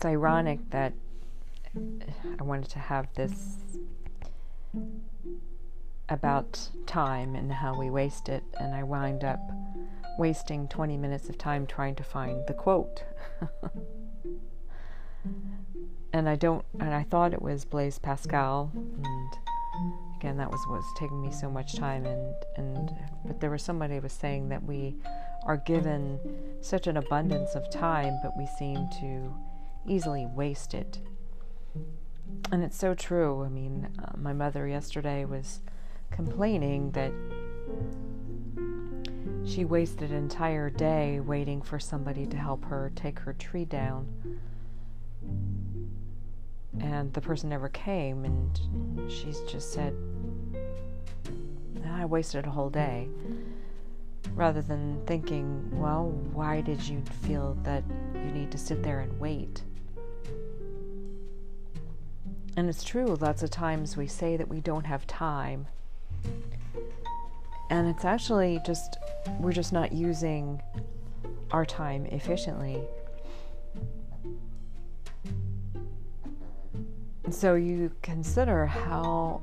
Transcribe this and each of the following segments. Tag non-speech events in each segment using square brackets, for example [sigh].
it's ironic that I wanted to have this about time and how we waste it, and I wind up wasting 20 minutes of time trying to find the quote. [laughs] and I don't, and I thought it was Blaise Pascal, and again, that was was taking me so much time, and and but there was somebody was saying that we are given such an abundance of time, but we seem to easily waste it. And it's so true. I mean, uh, my mother yesterday was complaining that she wasted an entire day waiting for somebody to help her take her tree down. And the person never came, and she's just said, I wasted a whole day. Rather than thinking, well, why did you feel that you need to sit there and wait? And it's true, lots of times we say that we don't have time. And it's actually just, we're just not using our time efficiently. And so you consider how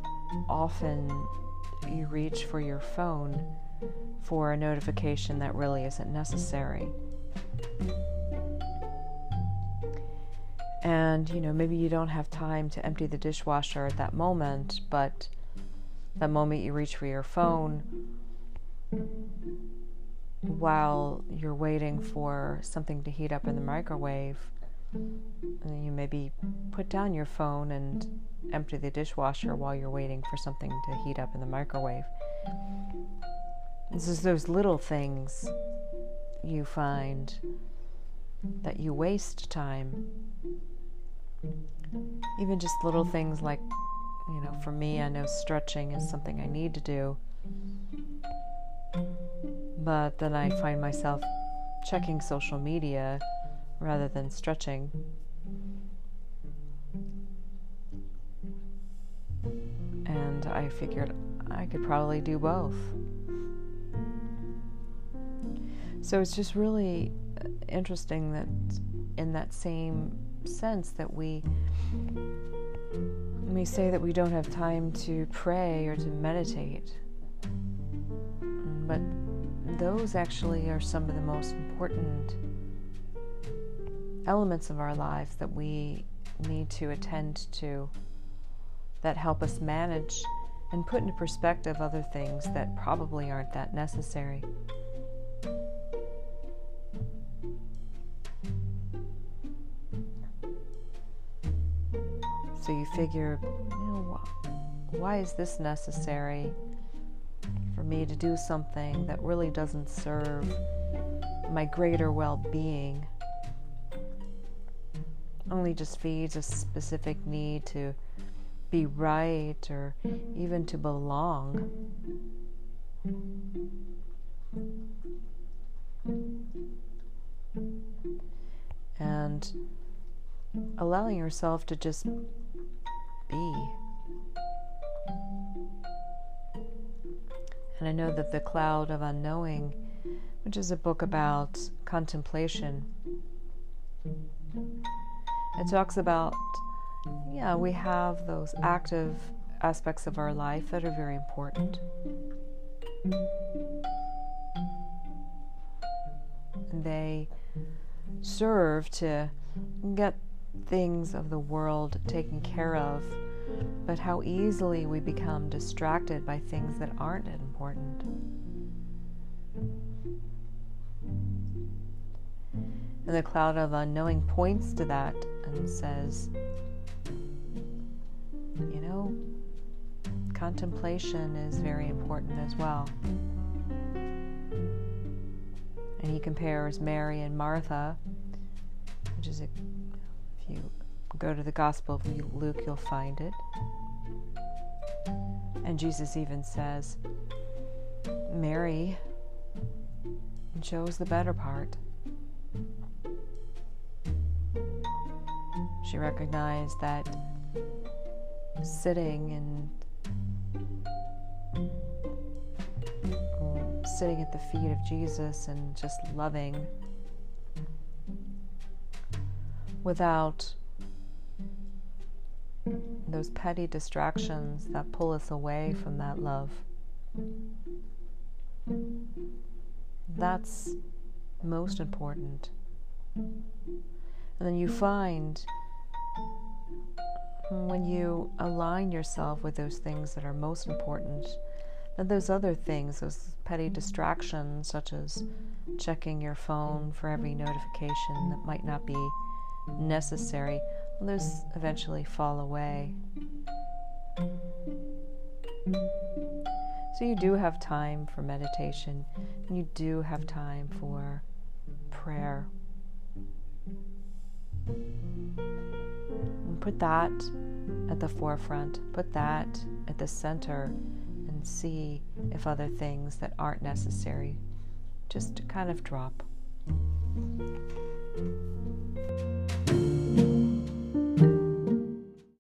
often you reach for your phone for a notification that really isn't necessary. And, you know, maybe you don't have time to empty the dishwasher at that moment, but that moment you reach for your phone while you're waiting for something to heat up in the microwave, you maybe put down your phone and empty the dishwasher while you're waiting for something to heat up in the microwave. This is those little things you find that you waste time. Even just little things like, you know, for me, I know stretching is something I need to do. But then I find myself checking social media rather than stretching. And I figured I could probably do both. So it's just really interesting that in that same sense that we we say that we don't have time to pray or to meditate. But those actually are some of the most important elements of our lives that we need to attend to that help us manage and put into perspective other things that probably aren't that necessary. So you figure, you know, why is this necessary for me to do something that really doesn't serve my greater well being? Only just feeds a specific need to be right or even to belong. And allowing yourself to just And I know that The Cloud of Unknowing, which is a book about contemplation, it talks about, yeah, we have those active aspects of our life that are very important. They serve to get things of the world taken care of, but how easily we become distracted by things that aren't important. And the cloud of unknowing points to that and says, you know, contemplation is very important as well. And he compares Mary and Martha, which is a you go to the Gospel of Luke, you'll find it. And Jesus even says, Mary chose the better part. She recognized that sitting and mm, sitting at the feet of Jesus and just loving without those petty distractions that pull us away from that love. That's most important. And then you find when you align yourself with those things that are most important, then those other things, those petty distractions, such as checking your phone for every notification that might not be necessary, those eventually fall away. So you do have time for meditation, and you do have time for prayer. And put that at the forefront, put that at the center, and see if other things that aren't necessary just kind of drop.